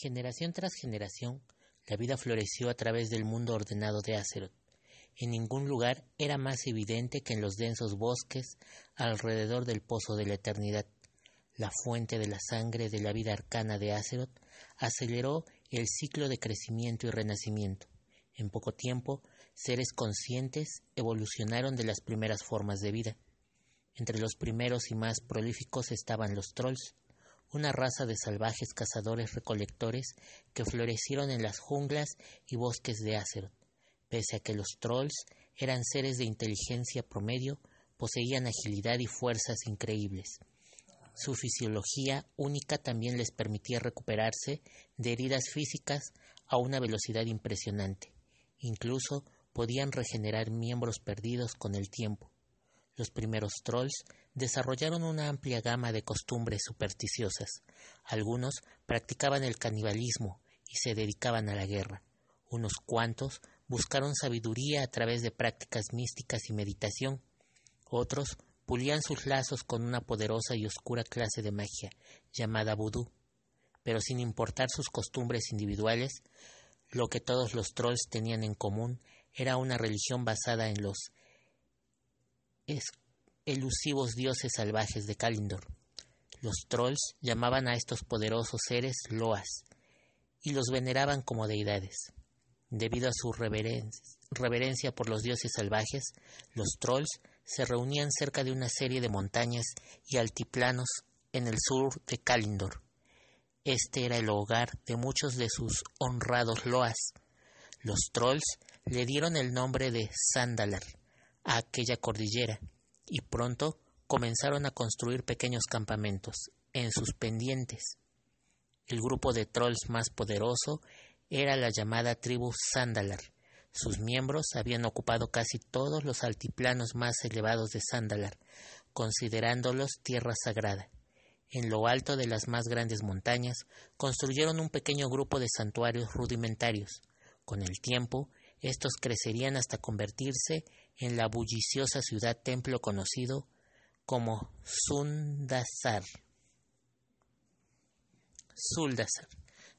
Generación tras generación, la vida floreció a través del mundo ordenado de Azeroth. En ningún lugar era más evidente que en los densos bosques alrededor del pozo de la eternidad. La fuente de la sangre de la vida arcana de Azeroth aceleró el ciclo de crecimiento y renacimiento. En poco tiempo, seres conscientes evolucionaron de las primeras formas de vida. Entre los primeros y más prolíficos estaban los trolls, una raza de salvajes cazadores recolectores que florecieron en las junglas y bosques de Azeroth. Pese a que los trolls eran seres de inteligencia promedio, poseían agilidad y fuerzas increíbles. Su fisiología única también les permitía recuperarse de heridas físicas a una velocidad impresionante. Incluso podían regenerar miembros perdidos con el tiempo. Los primeros trolls desarrollaron una amplia gama de costumbres supersticiosas. Algunos practicaban el canibalismo y se dedicaban a la guerra. Unos cuantos buscaron sabiduría a través de prácticas místicas y meditación. Otros pulían sus lazos con una poderosa y oscura clase de magia llamada vudú. Pero sin importar sus costumbres individuales, lo que todos los trolls tenían en común era una religión basada en los elusivos dioses salvajes de Kalindor. Los trolls llamaban a estos poderosos seres loas y los veneraban como deidades. Debido a su reverencia por los dioses salvajes, los trolls se reunían cerca de una serie de montañas y altiplanos en el sur de Kalindor. Este era el hogar de muchos de sus honrados loas. Los trolls le dieron el nombre de Sandalar a aquella cordillera y pronto comenzaron a construir pequeños campamentos en sus pendientes. El grupo de trolls más poderoso era la llamada tribu Sandalar. Sus miembros habían ocupado casi todos los altiplanos más elevados de Sandalar, considerándolos tierra sagrada. En lo alto de las más grandes montañas construyeron un pequeño grupo de santuarios rudimentarios. Con el tiempo, estos crecerían hasta convertirse en la bulliciosa ciudad templo conocido como Sundasar. Suldasar.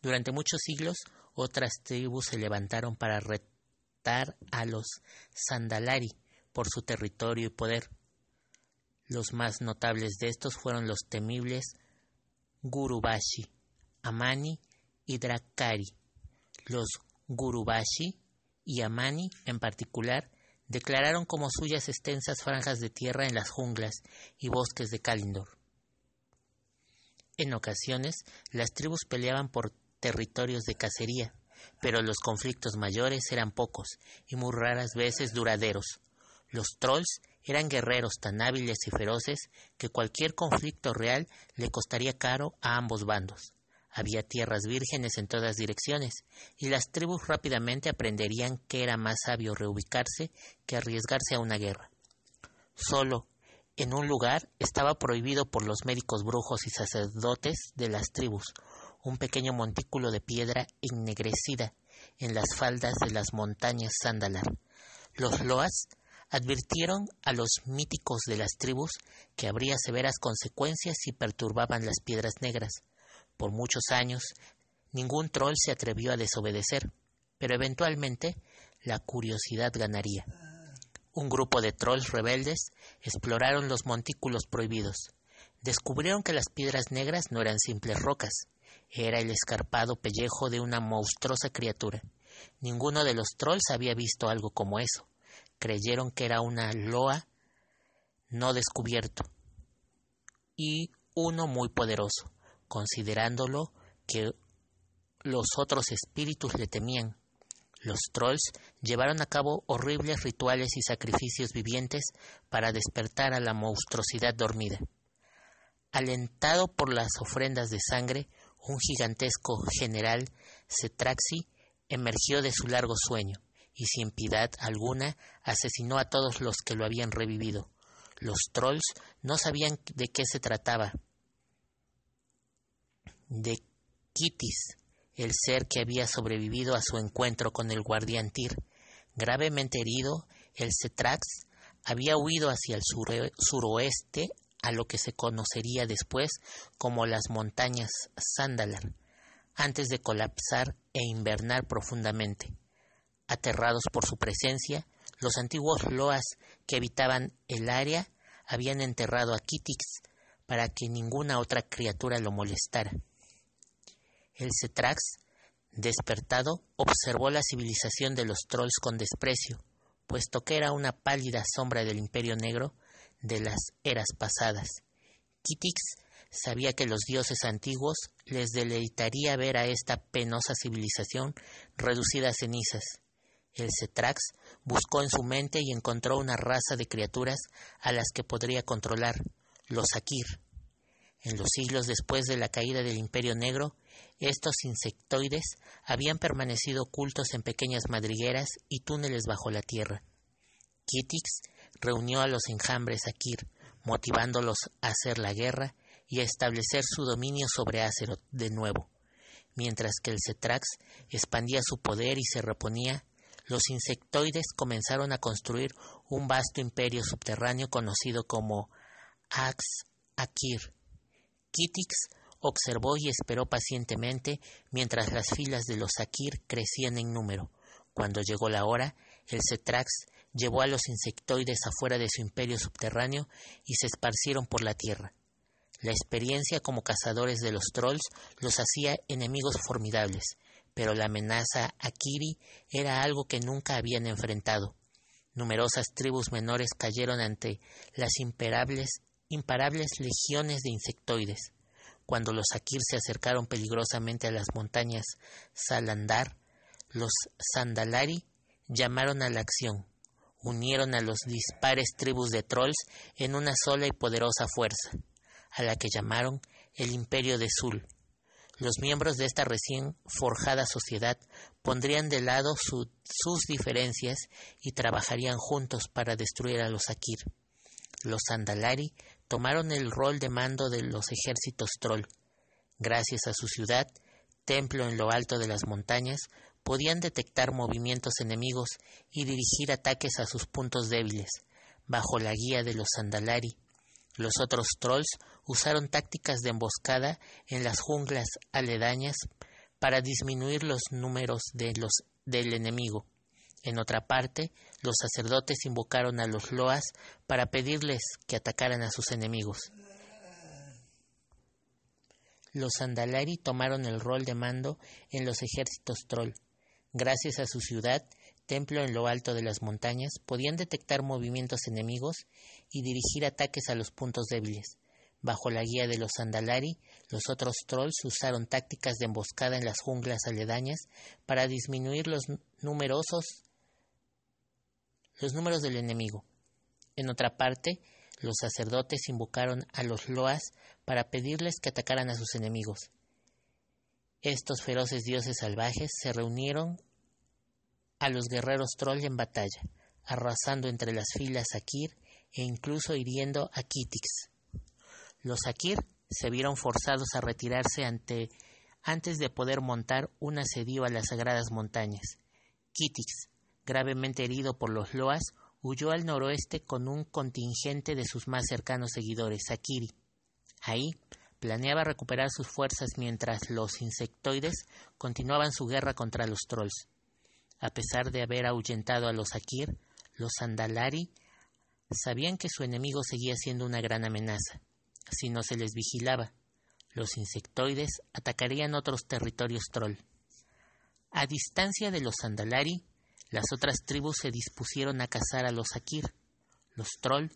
Durante muchos siglos, otras tribus se levantaron para retar a los Sandalari por su territorio y poder. Los más notables de estos fueron los temibles Gurubashi, Amani y Drakari. Los Gurubashi y Amani, en particular, declararon como suyas extensas franjas de tierra en las junglas y bosques de Kalindor. En ocasiones, las tribus peleaban por territorios de cacería, pero los conflictos mayores eran pocos y muy raras veces duraderos. Los trolls eran guerreros tan hábiles y feroces que cualquier conflicto real le costaría caro a ambos bandos. Había tierras vírgenes en todas direcciones, y las tribus rápidamente aprenderían que era más sabio reubicarse que arriesgarse a una guerra. Solo en un lugar estaba prohibido por los médicos brujos y sacerdotes de las tribus, un pequeño montículo de piedra ennegrecida en las faldas de las montañas Sandalar. Los loas advirtieron a los míticos de las tribus que habría severas consecuencias si perturbaban las piedras negras, por muchos años, ningún troll se atrevió a desobedecer, pero eventualmente la curiosidad ganaría. Un grupo de trolls rebeldes exploraron los montículos prohibidos. Descubrieron que las piedras negras no eran simples rocas, era el escarpado pellejo de una monstruosa criatura. Ninguno de los trolls había visto algo como eso. Creyeron que era una loa no descubierto y uno muy poderoso considerándolo que los otros espíritus le temían. Los trolls llevaron a cabo horribles rituales y sacrificios vivientes para despertar a la monstruosidad dormida. Alentado por las ofrendas de sangre, un gigantesco general Cetraxi emergió de su largo sueño y sin piedad alguna asesinó a todos los que lo habían revivido. Los trolls no sabían de qué se trataba, de Kitis, el ser que había sobrevivido a su encuentro con el guardián Tyr. Gravemente herido, el Cetrax había huido hacia el suroeste a lo que se conocería después como las montañas Sandalar. antes de colapsar e invernar profundamente. Aterrados por su presencia, los antiguos loas que habitaban el área habían enterrado a Kitix para que ninguna otra criatura lo molestara. El Cetrax, despertado, observó la civilización de los trolls con desprecio, puesto que era una pálida sombra del imperio negro de las eras pasadas. Kitix sabía que los dioses antiguos les deleitaría ver a esta penosa civilización reducida a cenizas. El Cetrax buscó en su mente y encontró una raza de criaturas a las que podría controlar, los Akir. En los siglos después de la caída del Imperio Negro, estos insectoides habían permanecido ocultos en pequeñas madrigueras y túneles bajo la tierra. Kitix reunió a los enjambres Akir, motivándolos a hacer la guerra y a establecer su dominio sobre Azeroth de nuevo. Mientras que el Cetrax expandía su poder y se reponía, los insectoides comenzaron a construir un vasto imperio subterráneo conocido como Ax Akir. Kitix observó y esperó pacientemente mientras las filas de los Akir crecían en número. Cuando llegó la hora, el Cetrax llevó a los insectoides afuera de su imperio subterráneo y se esparcieron por la tierra. La experiencia como cazadores de los trolls los hacía enemigos formidables, pero la amenaza a Kiri era algo que nunca habían enfrentado. Numerosas tribus menores cayeron ante las imparables, imparables legiones de insectoides. Cuando los Akir se acercaron peligrosamente a las montañas Salandar, los Sandalari llamaron a la acción, unieron a los dispares tribus de trolls en una sola y poderosa fuerza a la que llamaron el Imperio de Zul. Los miembros de esta recién forjada sociedad pondrían de lado sus diferencias y trabajarían juntos para destruir a los Akir. Los Andalari tomaron el rol de mando de los ejércitos troll. Gracias a su ciudad, templo en lo alto de las montañas, podían detectar movimientos enemigos y dirigir ataques a sus puntos débiles. Bajo la guía de los Andalari, los otros trolls usaron tácticas de emboscada en las junglas aledañas para disminuir los números de los, del enemigo. En otra parte, los sacerdotes invocaron a los loas para pedirles que atacaran a sus enemigos. Los Andalari tomaron el rol de mando en los ejércitos troll. Gracias a su ciudad, templo en lo alto de las montañas, podían detectar movimientos enemigos y dirigir ataques a los puntos débiles. Bajo la guía de los Andalari, los otros trolls usaron tácticas de emboscada en las junglas aledañas para disminuir los numerosos los números del enemigo. En otra parte, los sacerdotes invocaron a los Loas para pedirles que atacaran a sus enemigos. Estos feroces dioses salvajes se reunieron a los guerreros troll en batalla, arrasando entre las filas Akir e incluso hiriendo a Kitix. Los Akir se vieron forzados a retirarse ante, antes de poder montar un asedio a las sagradas montañas. Kitix, gravemente herido por los Loas, huyó al noroeste con un contingente de sus más cercanos seguidores, Akiri. Ahí planeaba recuperar sus fuerzas mientras los insectoides continuaban su guerra contra los trolls. A pesar de haber ahuyentado a los Akir, los Andalari sabían que su enemigo seguía siendo una gran amenaza. Si no se les vigilaba, los insectoides atacarían otros territorios troll. A distancia de los Andalari, las otras tribus se dispusieron a cazar a los Akir. Los troll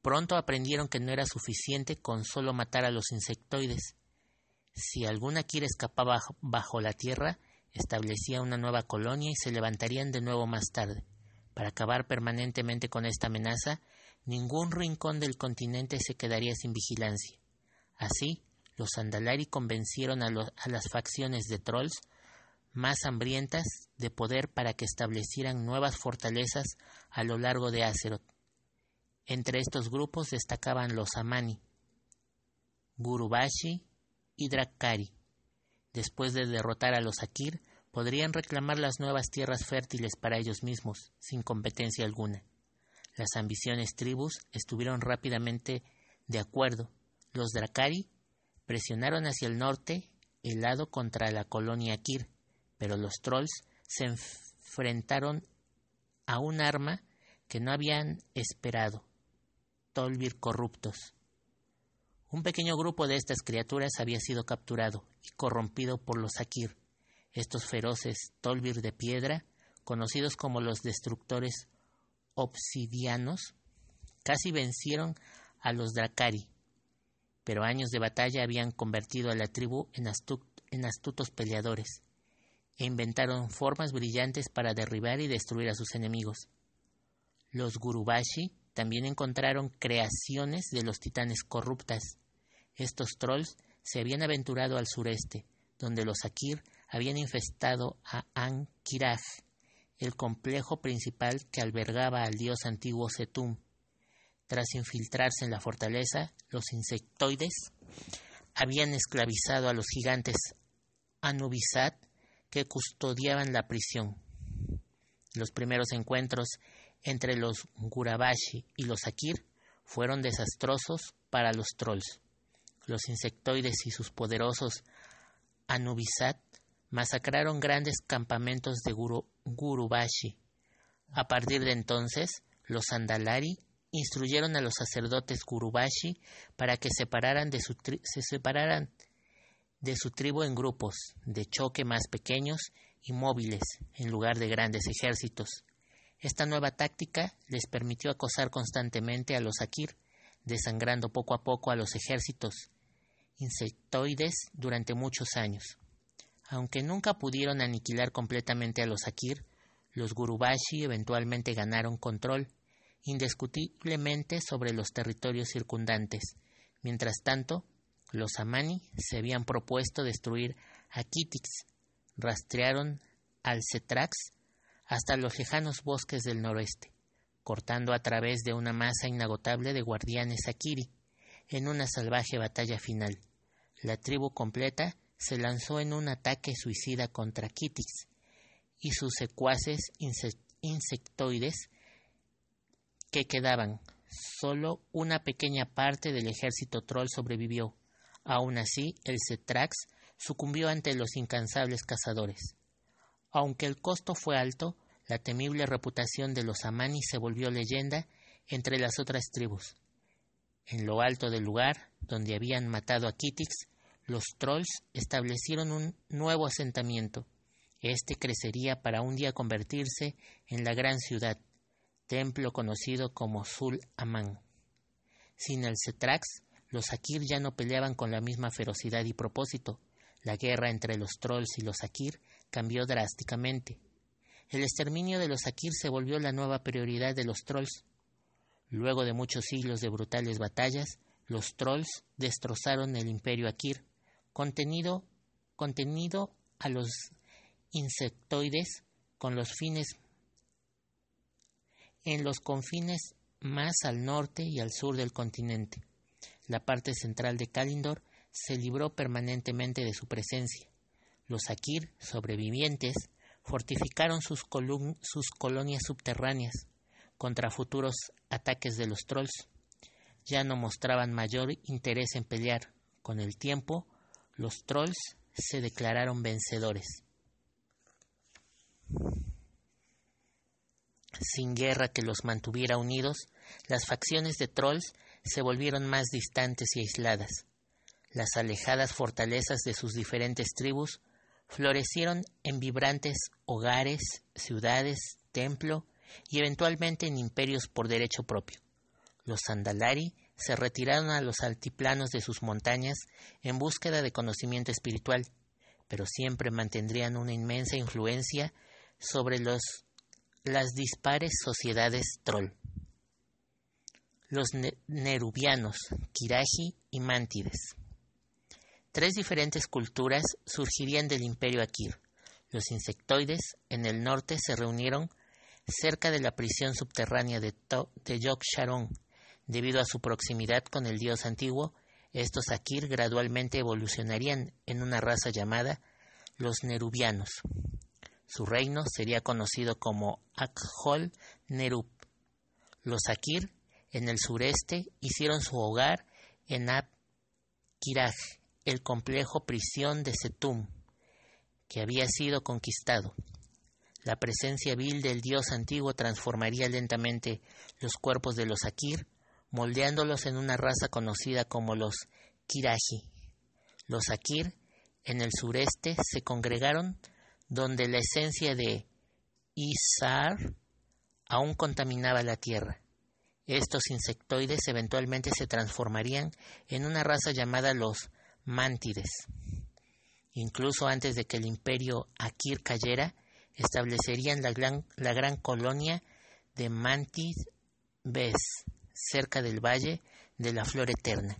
pronto aprendieron que no era suficiente con solo matar a los insectoides. Si algún Akir escapaba bajo la tierra, establecía una nueva colonia y se levantarían de nuevo más tarde. Para acabar permanentemente con esta amenaza, ningún rincón del continente se quedaría sin vigilancia. Así, los Andalari convencieron a, a las facciones de trolls más hambrientas de poder para que establecieran nuevas fortalezas a lo largo de Azeroth. Entre estos grupos destacaban los Amani, Gurubashi y Drakkari. Después de derrotar a los Akir, podrían reclamar las nuevas tierras fértiles para ellos mismos, sin competencia alguna. Las ambiciones tribus estuvieron rápidamente de acuerdo. Los Drakari presionaron hacia el norte helado contra la colonia Kir, pero los trolls se enfrentaron a un arma que no habían esperado, Tolvir corruptos. Un pequeño grupo de estas criaturas había sido capturado y corrompido por los Akir, estos feroces Tolvir de piedra, conocidos como los destructores obsidianos, casi vencieron a los Drakari, pero años de batalla habían convertido a la tribu en, en astutos peleadores, e inventaron formas brillantes para derribar y destruir a sus enemigos. Los Gurubashi también encontraron creaciones de los titanes corruptas. Estos trolls se habían aventurado al sureste, donde los Akir habían infestado a Ankiraj, el complejo principal que albergaba al dios antiguo Setum. Tras infiltrarse en la fortaleza, los insectoides habían esclavizado a los gigantes Anubisat que custodiaban la prisión. Los primeros encuentros entre los Gurabashi y los Akir fueron desastrosos para los trolls. Los insectoides y sus poderosos Anubisat masacraron grandes campamentos de Gurubashi. A partir de entonces, los Andalari instruyeron a los sacerdotes Gurubashi para que separaran de su se separaran de su tribu en grupos de choque más pequeños y móviles en lugar de grandes ejércitos. Esta nueva táctica les permitió acosar constantemente a los Akir, desangrando poco a poco a los ejércitos insectoides durante muchos años. Aunque nunca pudieron aniquilar completamente a los Akir, los Gurubashi eventualmente ganaron control indiscutiblemente sobre los territorios circundantes. Mientras tanto, los Amani se habían propuesto destruir a Kitix, rastrearon al Cetrax hasta los lejanos bosques del noroeste, cortando a través de una masa inagotable de guardianes Akiri, en una salvaje batalla final. La tribu completa se lanzó en un ataque suicida contra Kitix y sus secuaces insectoides que quedaban. Solo una pequeña parte del ejército troll sobrevivió. Aún así, el Cetrax sucumbió ante los incansables cazadores. Aunque el costo fue alto, la temible reputación de los Amani se volvió leyenda entre las otras tribus. En lo alto del lugar donde habían matado a Kitix, los trolls establecieron un nuevo asentamiento. Este crecería para un día convertirse en la gran ciudad, templo conocido como Sul Amán. Sin el Cetrax, los Akir ya no peleaban con la misma ferocidad y propósito. La guerra entre los trolls y los Akir cambió drásticamente. El exterminio de los Akir se volvió la nueva prioridad de los trolls. Luego de muchos siglos de brutales batallas, los trolls destrozaron el imperio Akir, contenido, contenido a los insectoides con los fines en los confines más al norte y al sur del continente. La parte central de Kalindor se libró permanentemente de su presencia. Los Akir, sobrevivientes, fortificaron sus, sus colonias subterráneas contra futuros ataques de los trolls. Ya no mostraban mayor interés en pelear. Con el tiempo, los trolls se declararon vencedores. Sin guerra que los mantuviera unidos, las facciones de trolls se volvieron más distantes y aisladas. Las alejadas fortalezas de sus diferentes tribus florecieron en vibrantes hogares, ciudades, templo y eventualmente en imperios por derecho propio. Los Sandalari se retiraron a los altiplanos de sus montañas en búsqueda de conocimiento espiritual, pero siempre mantendrían una inmensa influencia sobre los las dispares sociedades troll. Los nerubianos, Kiraji y Mántides. Tres diferentes culturas surgirían del imperio Akir. Los insectoides en el norte se reunieron cerca de la prisión subterránea de, de Yok Sharon. Debido a su proximidad con el dios antiguo, estos Akir gradualmente evolucionarían en una raza llamada los Nerubianos. Su reino sería conocido como Akhol Nerub. Los Akir, en el sureste, hicieron su hogar en Ab-Kiraj, el complejo prisión de Setum, que había sido conquistado. La presencia vil del dios antiguo transformaría lentamente los cuerpos de los Akir, moldeándolos en una raza conocida como los Kiraji. Los Akir, en el sureste, se congregaron donde la esencia de Isar aún contaminaba la tierra. Estos insectoides eventualmente se transformarían en una raza llamada los mántides. Incluso antes de que el imperio Akir cayera, establecerían la gran, colonia de Mantis Bes, cerca del valle de la Flor Eterna.